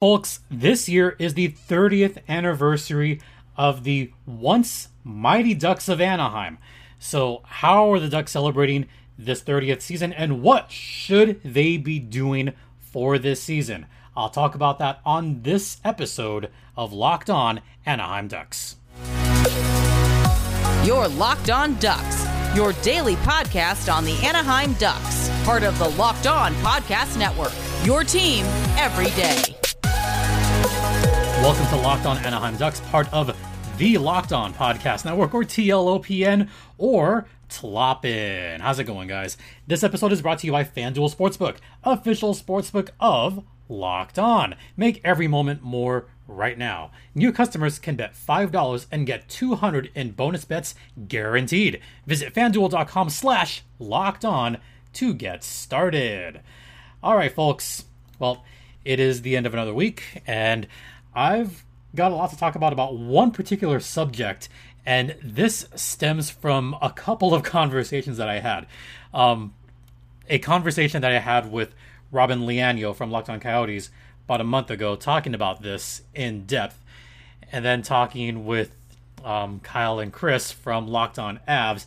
Folks, this year is the 30th anniversary of the once mighty Ducks of Anaheim. So, how are the Ducks celebrating this 30th season and what should they be doing for this season? I'll talk about that on this episode of Locked On Anaheim Ducks. You're Locked On Ducks, your daily podcast on the Anaheim Ducks, part of the Locked On Podcast Network. Your team every day. Welcome to Locked On Anaheim Ducks, part of the Locked On Podcast Network, or TLOPN, or Tloppin. How's it going, guys? This episode is brought to you by FanDuel Sportsbook, official sportsbook of Locked On. Make every moment more right now. New customers can bet $5 and get 200 in bonus bets guaranteed. Visit fanduel.com slash locked on to get started. All right, folks. Well, it is the end of another week, and I've got a lot to talk about about one particular subject, and this stems from a couple of conversations that I had. Um, a conversation that I had with Robin Leano from Locked On Coyotes about a month ago, talking about this in depth, and then talking with um, Kyle and Chris from Locked On Avs,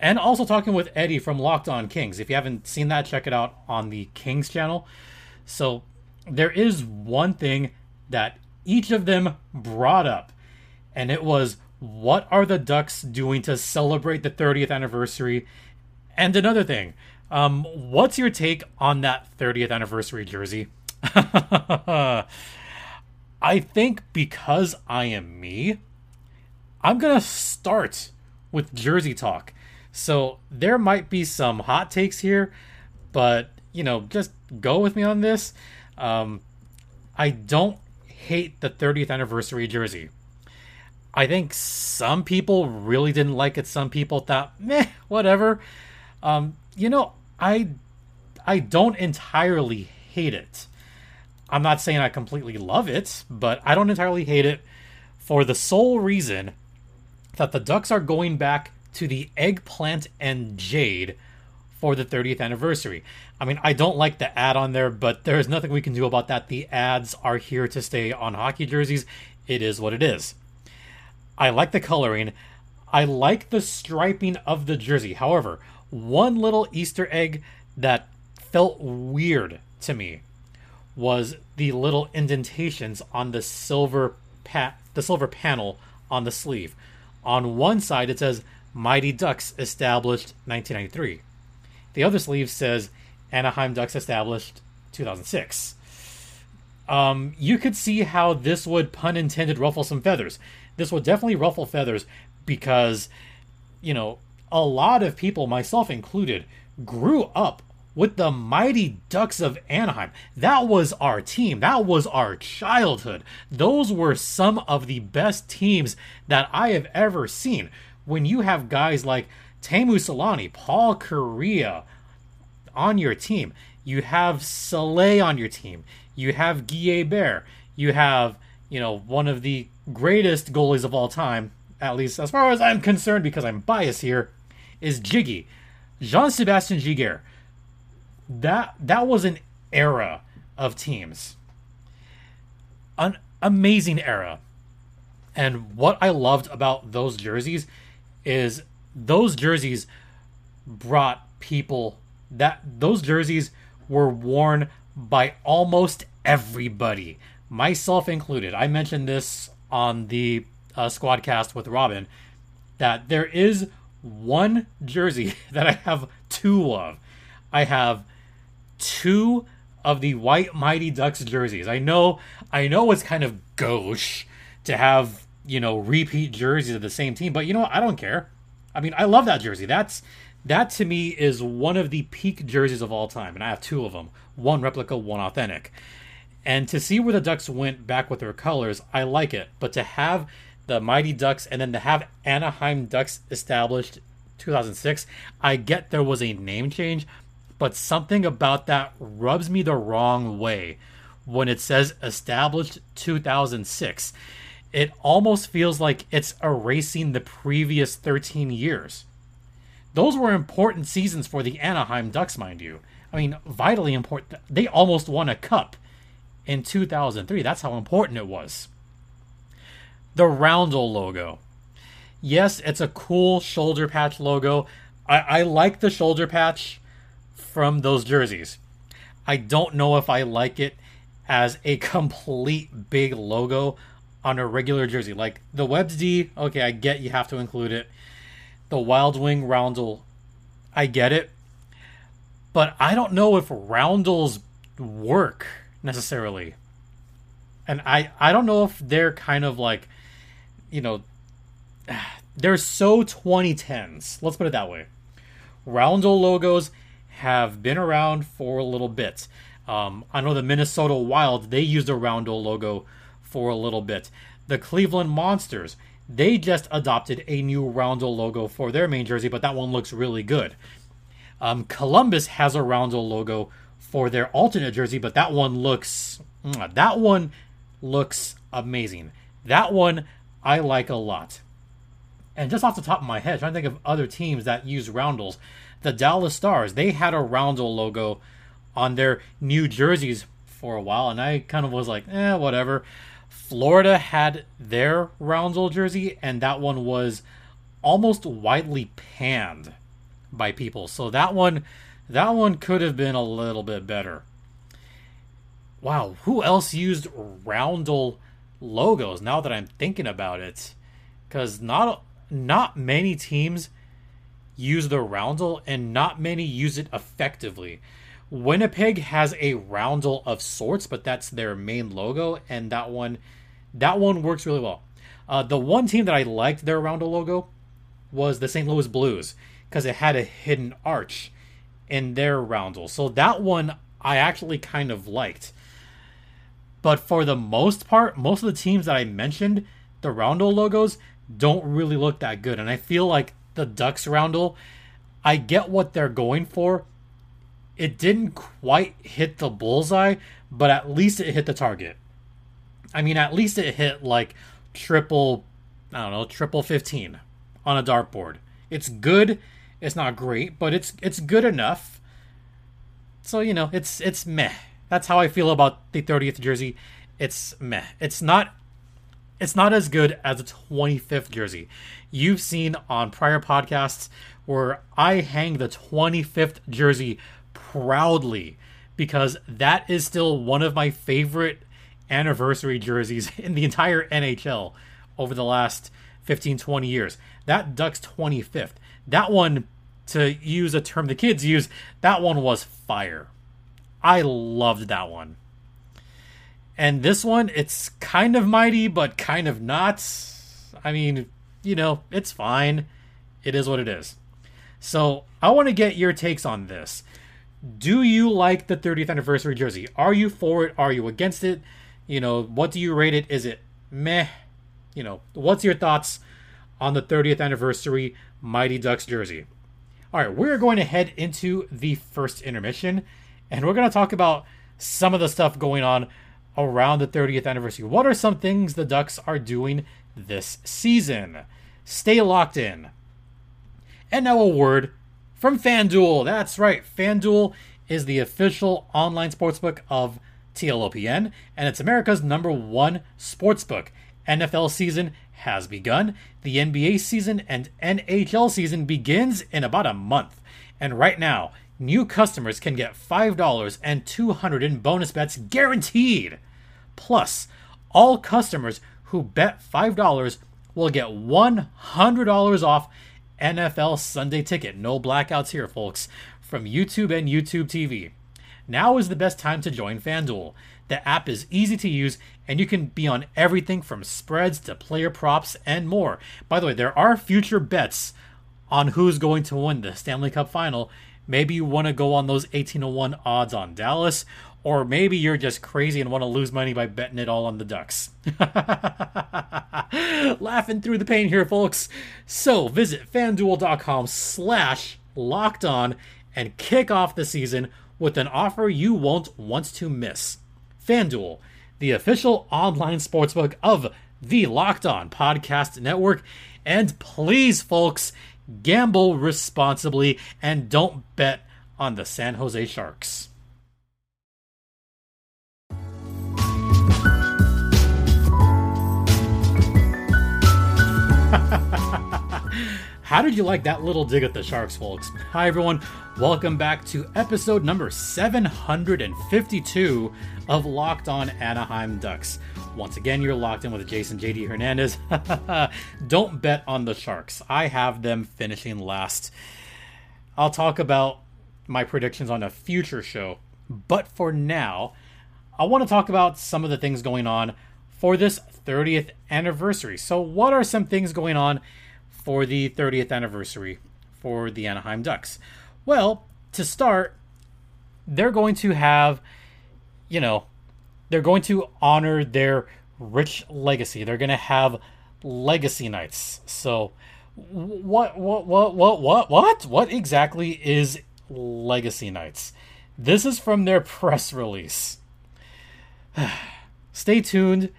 and also talking with Eddie from Locked On Kings. If you haven't seen that, check it out on the Kings channel. So there is one thing that each of them brought up, and it was what are the Ducks doing to celebrate the 30th anniversary? And another thing, um, what's your take on that 30th anniversary jersey? I think because I am me, I'm going to start with jersey talk. So there might be some hot takes here, but, you know, just go with me on this. Um, I don't hate the 30th anniversary jersey. I think some people really didn't like it. Some people thought, meh, whatever. Um, you know, I I don't entirely hate it. I'm not saying I completely love it, but I don't entirely hate it for the sole reason that the Ducks are going back to the eggplant and jade for the 30th anniversary. I mean, I don't like the ad on there, but there's nothing we can do about that. The ads are here to stay on hockey jerseys. It is what it is. I like the coloring. I like the striping of the jersey. However, one little Easter egg that felt weird to me was the little indentations on the silver pa- the silver panel on the sleeve. On one side it says Mighty Ducks established 1993. The other sleeve says Anaheim Ducks established 2006. Um, you could see how this would, pun intended, ruffle some feathers. This would definitely ruffle feathers because, you know, a lot of people, myself included, grew up with the mighty Ducks of Anaheim. That was our team. That was our childhood. Those were some of the best teams that I have ever seen. When you have guys like Teemu Selanne, Paul Kariya on your team, you have Salei on your team, you have Bear, you have, you know, one of the greatest goalies of all time, at least as far as I'm concerned, because I'm biased here, is Jiggy. Jean Sebastien Giguère. That that was an era of teams. An amazing era. And what I loved about those jerseys is those jerseys brought people that those jerseys were worn by almost everybody, myself included. I mentioned this on the uh, Squadcast with Robin that there is one jersey that I have two of. I have two of the white Mighty Ducks jerseys. I know, I know it's kind of gauche to have you know repeat jerseys of the same team, but you know what? I don't care. I mean, I love that jersey. That's that to me is one of the peak jerseys of all time, and I have two of them: one replica, one authentic. And to see where the Ducks went back with their colors, I like it. But to have the Mighty Ducks and then to have Anaheim Ducks established 2006, I get there was a name change, but something about that rubs me the wrong way when it says established 2006 it almost feels like it's erasing the previous 13 years. Those were important seasons for the Anaheim Ducks, mind you. I mean, vitally important. They almost won a cup in 2003. That's how important it was. The Roundel logo. Yes, it's a cool shoulder patch logo. I, I like the shoulder patch from those jerseys. I don't know if I like it as a complete big logo on a regular jersey. Like the Webbed D, okay, I get you have to include it. The Wild Wing Roundel, I get it. But I don't know if roundels work necessarily. And I I don't know if they're kind of like you know they're so 2010s. Let's put it that way. Roundel logos have been around for a little bit. Um, I know the Minnesota Wild they used a Roundel logo for a little bit. The Cleveland Monsters they just adopted a new Roundel logo for their main jersey, but that one looks really good. Um, Columbus has a Roundel logo for their alternate jersey, but that one looks mm, that one looks amazing. That one I like a lot. And just off the top of my head, trying to think of other teams that use roundels. The Dallas Stars, they had a roundel logo on their new jerseys for a while, and I kind of was like, eh, whatever. Florida had their roundel jersey, and that one was almost widely panned by people. So that one that one could have been a little bit better. Wow, who else used roundel logos now that I'm thinking about it? Cuz not not many teams use the roundel and not many use it effectively. Winnipeg has a roundel of sorts, but that's their main logo, and that one that one works really well. Uh, the one team that I liked their roundel logo was the St. Louis Blues because it had a hidden arch in their roundel. So that one I actually kind of liked. But for the most part, most of the teams that I mentioned, the roundel logos don't really look that good. And I feel like the Ducks roundel, I get what they're going for. It didn't quite hit the bullseye, but at least it hit the target. I mean, at least it hit like triple, I don't know, triple 15 on a dartboard. It's good. It's not great, but it's it's good enough. So, you know, it's it's meh. That's how I feel about the 30th jersey. It's meh. It's not it's not as good as the 25th jersey. You've seen on prior podcasts where I hang the 25th jersey proudly because that is still one of my favorite anniversary jerseys in the entire NHL over the last 15 20 years. That Ducks 25th. That one to use a term the kids use, that one was fire. I loved that one. And this one, it's kind of mighty, but kind of not. I mean, you know, it's fine. It is what it is. So I want to get your takes on this. Do you like the 30th anniversary jersey? Are you for it? Are you against it? You know, what do you rate it? Is it meh? You know, what's your thoughts on the 30th anniversary Mighty Ducks jersey? All right, we're going to head into the first intermission and we're going to talk about some of the stuff going on around the 30th anniversary. What are some things the Ducks are doing this season? Stay locked in. And now a word from FanDuel. That's right, FanDuel is the official online sportsbook of TLOPN, and it's America's number one sportsbook. NFL season has begun. The NBA season and NHL season begins in about a month. And right now, new customers can get $5 and 200 in bonus bets guaranteed. Plus, all customers who bet $5 will get $100 off NFL Sunday ticket. No blackouts here, folks, from YouTube and YouTube TV. Now is the best time to join FanDuel. The app is easy to use and you can be on everything from spreads to player props and more. By the way, there are future bets on who's going to win the Stanley Cup final. Maybe you want to go on those 18 to 1 odds on Dallas, or maybe you're just crazy and want to lose money by betting it all on the Ducks. Laughing through the pain here, folks. So visit fanduel.com slash locked on and kick off the season with an offer you won't want to miss. FanDuel, the official online sportsbook of the Locked On Podcast Network. And please, folks, gamble responsibly, and don't bet on the San Jose Sharks. How did you like that little dig at the Sharks, folks? Hi, everyone. Welcome back to episode number 752 of Locked On Anaheim Ducks. Once again, you're locked in with Jason JD Hernandez. Don't bet on the Sharks. I have them finishing last. I'll talk about my predictions on a future show. But for now, I want to talk about some of the things going on for this 30th anniversary. So, what are some things going on for the 30th anniversary for the Anaheim Ducks? Well, to start, they're going to have, you know, they're going to honor their rich legacy. They're going to have legacy nights. So, what, what, what, what, what, what, what exactly is legacy nights? This is from their press release. Stay tuned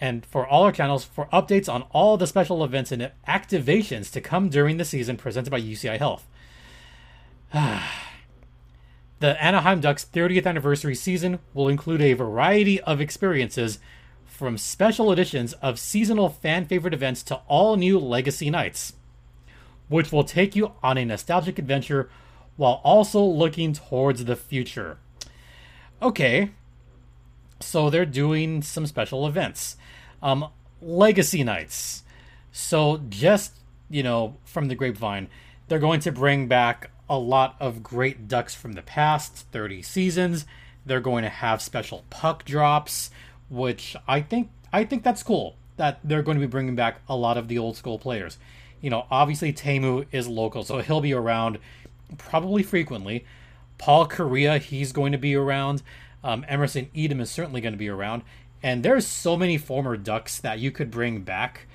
and for all our channels for updates on all the special events and activations to come during the season presented by UCI Health. the Anaheim Ducks 30th anniversary season will include a variety of experiences from special editions of seasonal fan favorite events to all new legacy nights, which will take you on a nostalgic adventure while also looking towards the future. Okay, so they're doing some special events. Um, Legacy Nights. So just, you know, from the grapevine, they're going to bring back a lot of great ducks from the past 30 seasons. They're going to have special puck drops, which I think I think that's cool that they're going to be bringing back a lot of the old school players. You know, obviously Teemu is local, so he'll be around probably frequently. Paul Kariya, he's going to be around. Um, Emerson Etem is certainly going to be around. And there's so many former Ducks that you could bring back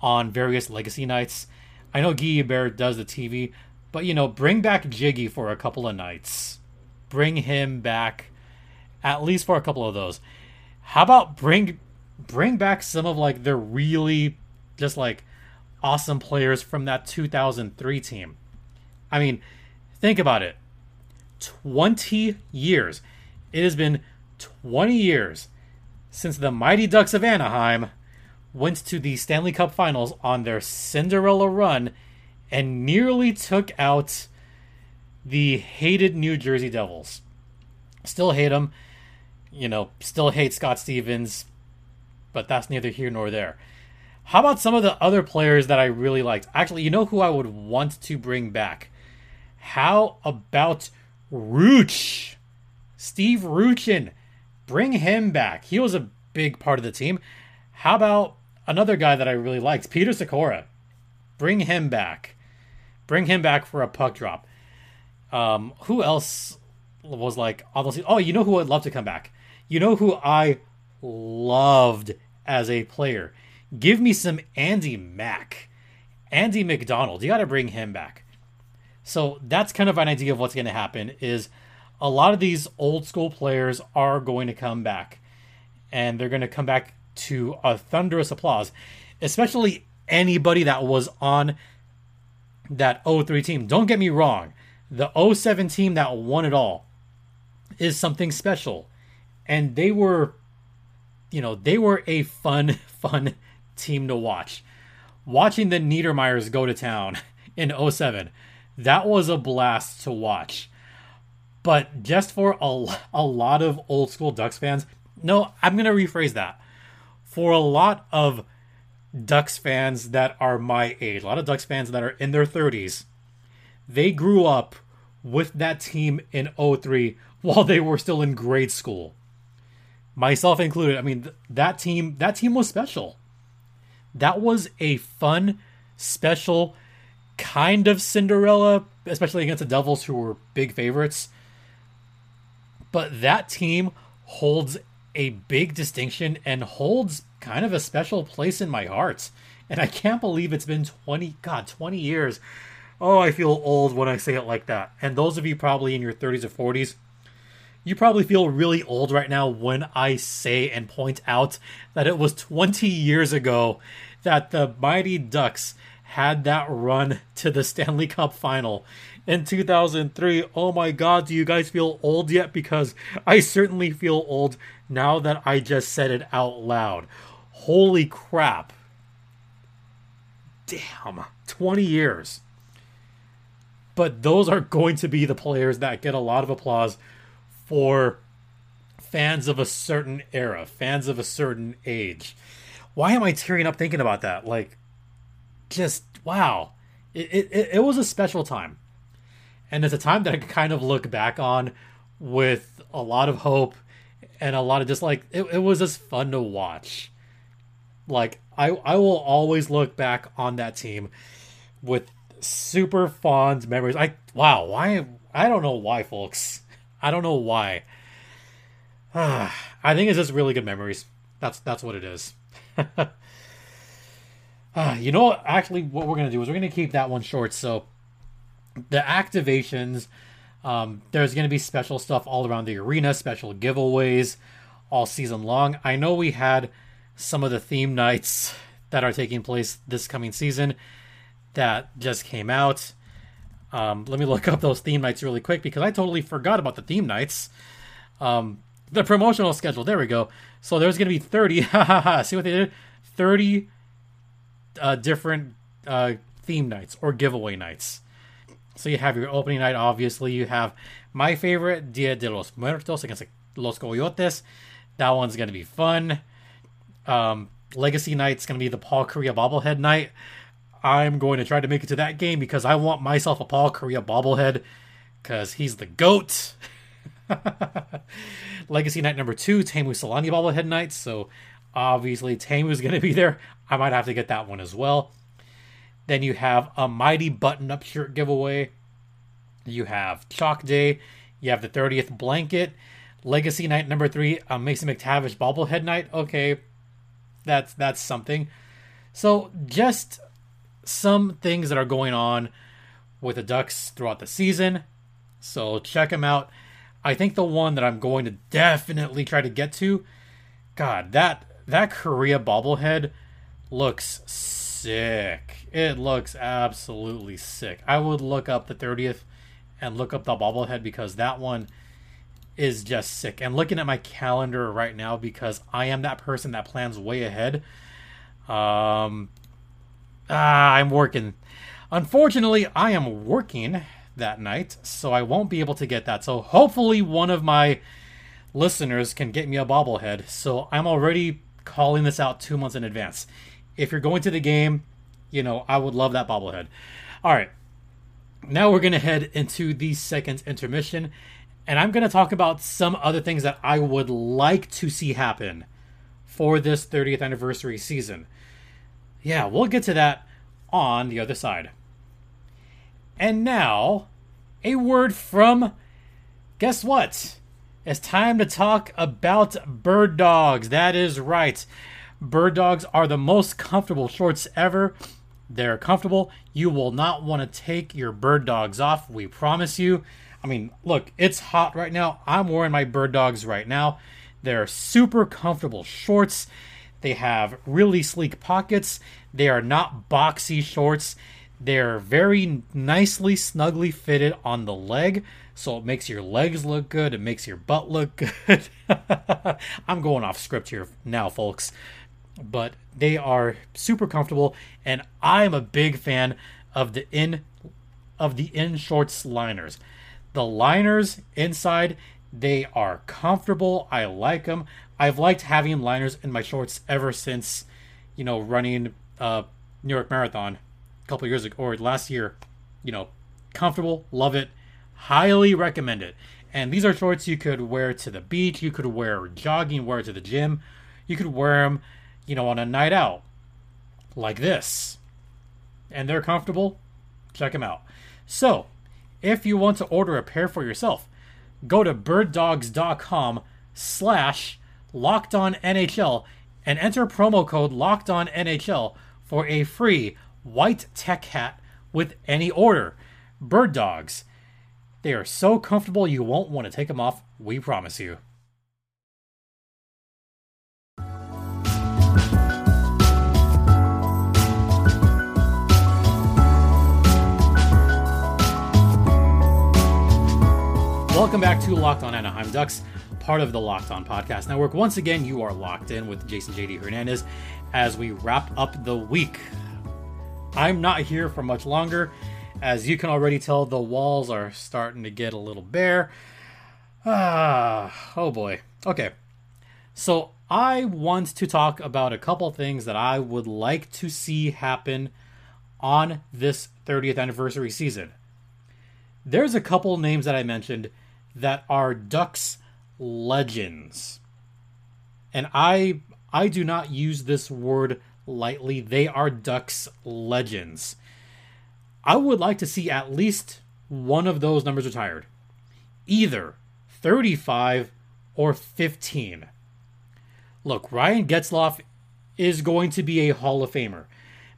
on various legacy nights. I know Guy Hebert does the TV, but you know, bring back Jiggy for a couple of nights. Bring him back at least for a couple of those. How about bring bring back some of like the really just like awesome players from that 2003 team. I mean, think about it. 20 years. It has been 20 years since the Mighty Ducks of Anaheim went to the Stanley Cup Finals on their Cinderella run and nearly took out the hated New Jersey Devils. Still hate them, you know, still hate Scott Stevens, but that's neither here nor there. How about some of the other players that I really liked? Actually, you know who I would want to bring back? How about Rooch? Steve Rucchin. Bring him back. He was a big part of the team. How about another guy that I really liked, Peter Sykora? Bring him back. Bring him back for a puck drop. Um, who else was like honestly? Oh, you know who I'd love to come back. You know who I loved as a player. Give me some Andy Mack, Andy McDonald. You got to bring him back. So that's kind of an idea of what's going to happen. Is a lot of these old school players are going to come back and they're going to come back to a thunderous applause especially anybody that was on that 03 team. Don't get me wrong. The 07 team that won it all is something special. And they were you know they were a fun fun team to watch. Watching the niedermayers go to town in 07 that was a blast to watch. But just for a, a lot of old school Ducks fans, no, I'm going to rephrase that. For a lot of Ducks fans that are my age, a lot of Ducks fans that are in their 30s, they grew up with that team in 03 while they were still in grade school. Myself included. I mean, that team that team was special. That was a fun, special kind of Cinderella, especially against the Devils who were big favorites. But that team holds a big distinction and holds kind of a special place in my heart. And I can't believe it's been 20, God, 20 years. Oh, I feel old when I say it like that. And those of you probably in your 30s or 40s, you probably feel really old right now when I say and point out that it was 20 years ago that the Mighty Ducks had that run to the Stanley Cup final in 2003. Oh my god, do you guys feel old yet? Because I certainly feel old now that I just said it out loud. Holy crap. Damn. 20 years. But those are going to be the players that get a lot of applause for fans of a certain era, fans of a certain age. Why am I tearing up thinking about that? Like, just wow. It, it, it was a special time. And it's a time that I can kind of look back on with a lot of hope and a lot of just like, it, it was just fun to watch. Like, I, I will always look back on that team with super fond memories. I, wow, why? I don't know why, folks. I don't know why. I think it's just really good memories. That's that's what it is. uh, you know, actually, what we're gonna do is we're gonna keep that one short. So the activations, um, there's gonna be special stuff all around the arena, special giveaways all season long. I know we had some of the theme nights that are taking place this coming season that just came out. Um, let me look up those theme nights really quick because I totally forgot about the theme nights. Um, the promotional schedule. There we go. So there's going to be 30. See what they did? 30 uh, different uh, theme nights or giveaway nights. So you have your opening night, obviously. You have my favorite, Dia de los Muertos against Los Coyotes. That one's going to be fun. Um, Legacy night's going to be the Paul Kariya bobblehead night. I'm going to try to make it to that game because I want myself a Paul Kariya bobblehead because he's the GOAT. Legacy night number two, Teemu Selanne bobblehead night. So obviously Teemu's going to be there. I might have to get that one as well. Then you have a mighty button up shirt giveaway. You have Chalk Day. You have the 30th blanket. Legacy night number three, a Mason McTavish bobblehead night. Okay, that's that's something. So just some things that are going on with the Ducks throughout the season. So check them out. I think the one that I'm going to definitely try to get to, God, that that Kariya bobblehead looks sick. It looks absolutely sick. I would look up the 30th and look up the bobblehead because that one is just sick. And looking at my calendar right now because I am that person that plans way ahead. Um ah, I'm working. Unfortunately, I am working that night, so I won't be able to get that. So hopefully, one of my listeners can get me a bobblehead. So I'm already calling this out two months in advance. If you're going to the game, you know, I would love that bobblehead. All right. Now we're going to head into the second intermission, and I'm going to talk about some other things that I would like to see happen for this 30th anniversary season. Yeah, we'll get to that on the other side. And now, a word from. Guess what? It's time to talk about bird dogs. That is right. Bird dogs are the most comfortable shorts ever. They're comfortable. You will not want to take your bird dogs off. We promise you. I mean, look, it's hot right now. I'm wearing my bird dogs right now. They're super comfortable shorts. They have really sleek pockets. They are not boxy shorts. They're very nicely, snugly fitted on the leg, so it makes your legs look good. It makes your butt look good. I'm going off script here now, folks, but they are super comfortable, and I'm a big fan of the in of the in shorts liners. The liners inside they are comfortable. I like them. I've liked having liners in my shorts ever since, you know, running uh, New York Marathon a couple years ago or last year, you know, comfortable, love it, highly recommend it. And these are shorts you could wear to the beach, you could wear jogging, wear to the gym, you could wear them, you know, on a night out like this. And they're comfortable. Check them out. So, if you want to order a pair for yourself, go to birddogs.com slash locked on NHL and enter promo code locked on NHL for a free white tech hat with any order. Bird dogs. They are so comfortable you won't want to take them off, we promise you. Welcome back to Locked On Anaheim Ducks, part of the Locked On Podcast Network. Once again, you are locked in with Jason JD Hernandez as we wrap up the week I'm not here for much longer. As you can already tell, the walls are starting to get a little bare. Ah, oh boy. Okay. So I want to talk about a couple things that I would like to see happen on this 30th anniversary season. There's a couple names that I mentioned that are Ducks legends. And I I do not use this word lightly. They are Ducks legends. I would like to see at least one of those numbers retired. Either 35 or 15. Look, Ryan Getzlaf is going to be a Hall of Famer.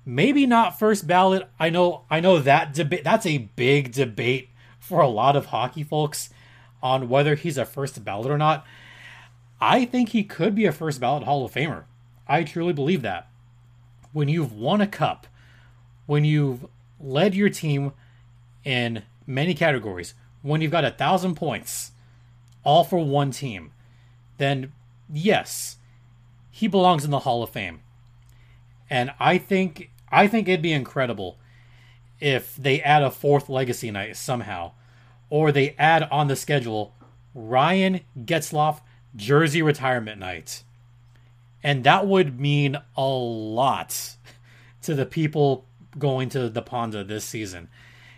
Maybe not first ballot. I know I know that debate that's a big debate for a lot of hockey folks on whether he's a first ballot or not. I think he could be a first ballot Hall of Famer. I truly believe that. When you've won a cup, when you've led your team in many categories, when you've got a thousand points, all for one team, then yes, he belongs in the Hall of Fame. And I think I think it'd be incredible if they add a fourth legacy night somehow, or they add on the schedule Ryan Getzlaf jersey retirement night. And that would mean a lot to the people going to the Ponda this season.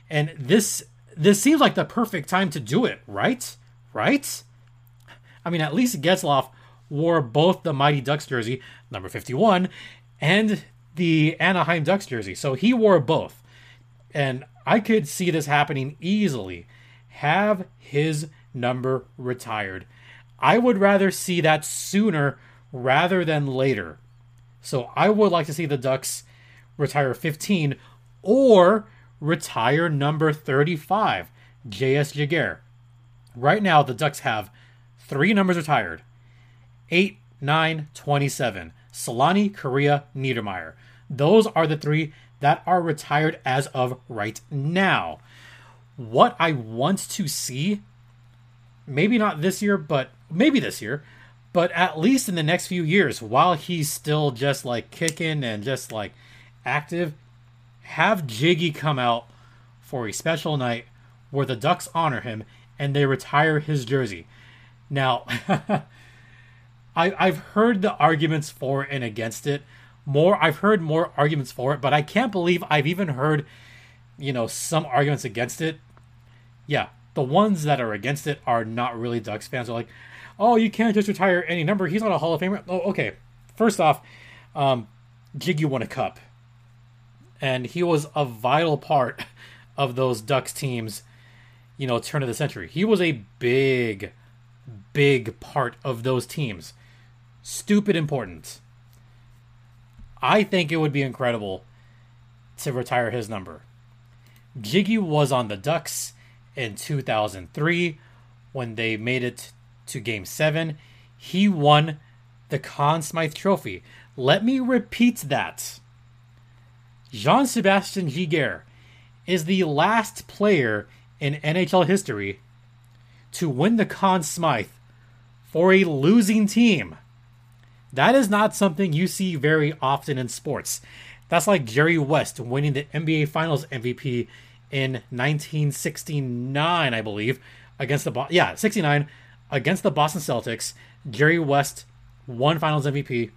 And this this seems like the perfect time to do it, right? Right? I mean, at least Getzlaf wore both the Mighty Ducks jersey, number 51, and the Anaheim Ducks jersey. So he wore both. And I could see this happening easily. Have his number retired. I would rather see that sooner rather than later. So I would like to see the Ducks retire 15 or retire number 35, J.S. Giguere. Right now, the Ducks have three numbers retired 8, 9, 27. Selanne, Kariya, Niedermayer. Those are the three that are retired as of right now. What I want to see, maybe not this year, but maybe this year, but at least in the next few years, while he's still just like kicking and just like active, have Jiggy come out for a special night where the Ducks honor him and they retire his jersey. Now, I, I've heard the arguments for and against it. More, I've heard more arguments for it, but I can't believe I've even heard, you know, some arguments against it. Yeah, the ones that are against it are not really Ducks fans. They're like, oh, you can't just retire any number. He's not a Hall of Famer. Oh, okay. First off, um, Jiggy won a cup, and he was a vital part of those Ducks teams. You know, turn of the century. He was a big, big part of those teams. Stupid important. I think it would be incredible to retire his number. Jiggy was on the Ducks in 2003 when they made it to game seven. He won the Conn Smythe Trophy. Let me repeat that. Jean Sebastien Giguere is the last player in NHL history to win the Conn Smythe for a losing team. That is not something you see very often in sports. That's like Jerry West winning the NBA Finals MVP in 1969, I believe, against the Bo- yeah 69 against the Boston Celtics. Jerry West won Finals MVP,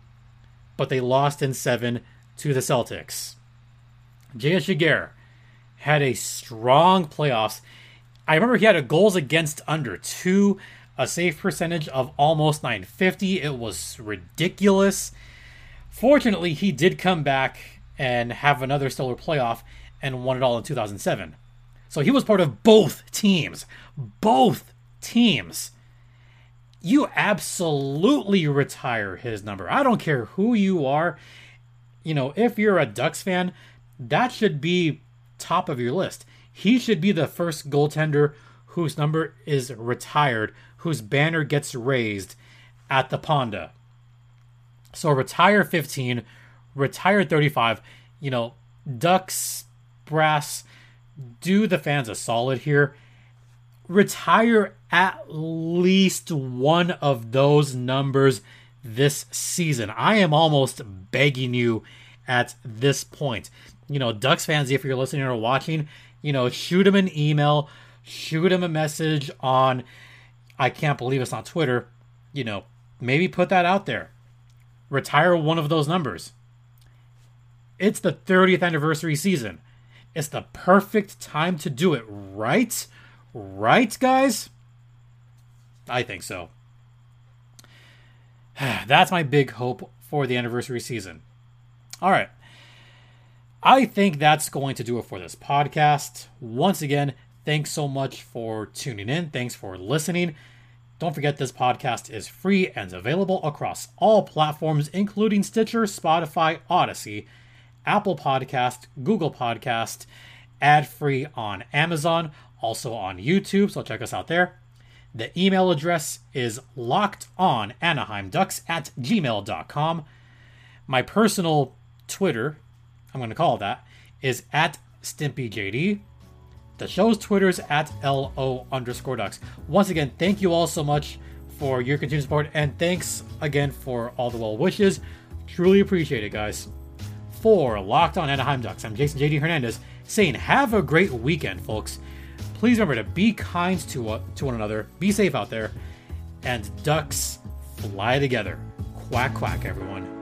but they lost in seven to the Celtics. J.S. Giguere had a strong playoffs. I remember he had a goals against under two, a save percentage of almost 950. It was ridiculous. Fortunately, he did come back and have another stellar playoff and won it all in 2007. So he was part of both teams. Both teams. You absolutely retire his number. I don't care who you are. You know, if you're a Ducks fan, that should be top of your list. He should be the first goaltender whose number is retired, whose banner gets raised at the Ponda. So retire 15, retire 35. You know, Ducks brass, do the fans a solid here. Retire at least one of those numbers this season. I am almost begging you at this point. You know, Ducks fans, if you're listening or watching, you know, shoot him an email, shoot him a message on, I can't believe it's on Twitter. You know, maybe put that out there. Retire one of those numbers. It's the 30th anniversary season. It's the perfect time to do it, right? Right, guys? I think so. That's my big hope for the anniversary season. All right. I think that's going to do it for this podcast. Once again, thanks so much for tuning in. Thanks for listening. Don't forget this podcast is free and available across all platforms, including Stitcher, Spotify, Odyssey, Apple Podcast, Google Podcast, ad free on Amazon, also on YouTube. So check us out there. The email address is locked on Anaheim Ducks at gmail.com. My personal Twitter, I'm going to call that, is at StimpyJD. The show's Twitter is at LO underscore ducks. Once again, thank you all so much for your continued support, and thanks again for all the well wishes. Truly appreciate it, guys. For Locked On Anaheim Ducks, I'm Jason JD Hernandez saying have a great weekend, folks. Please remember to be kind to, uh, to one another, be safe out there, and ducks fly together. Quack, quack, everyone.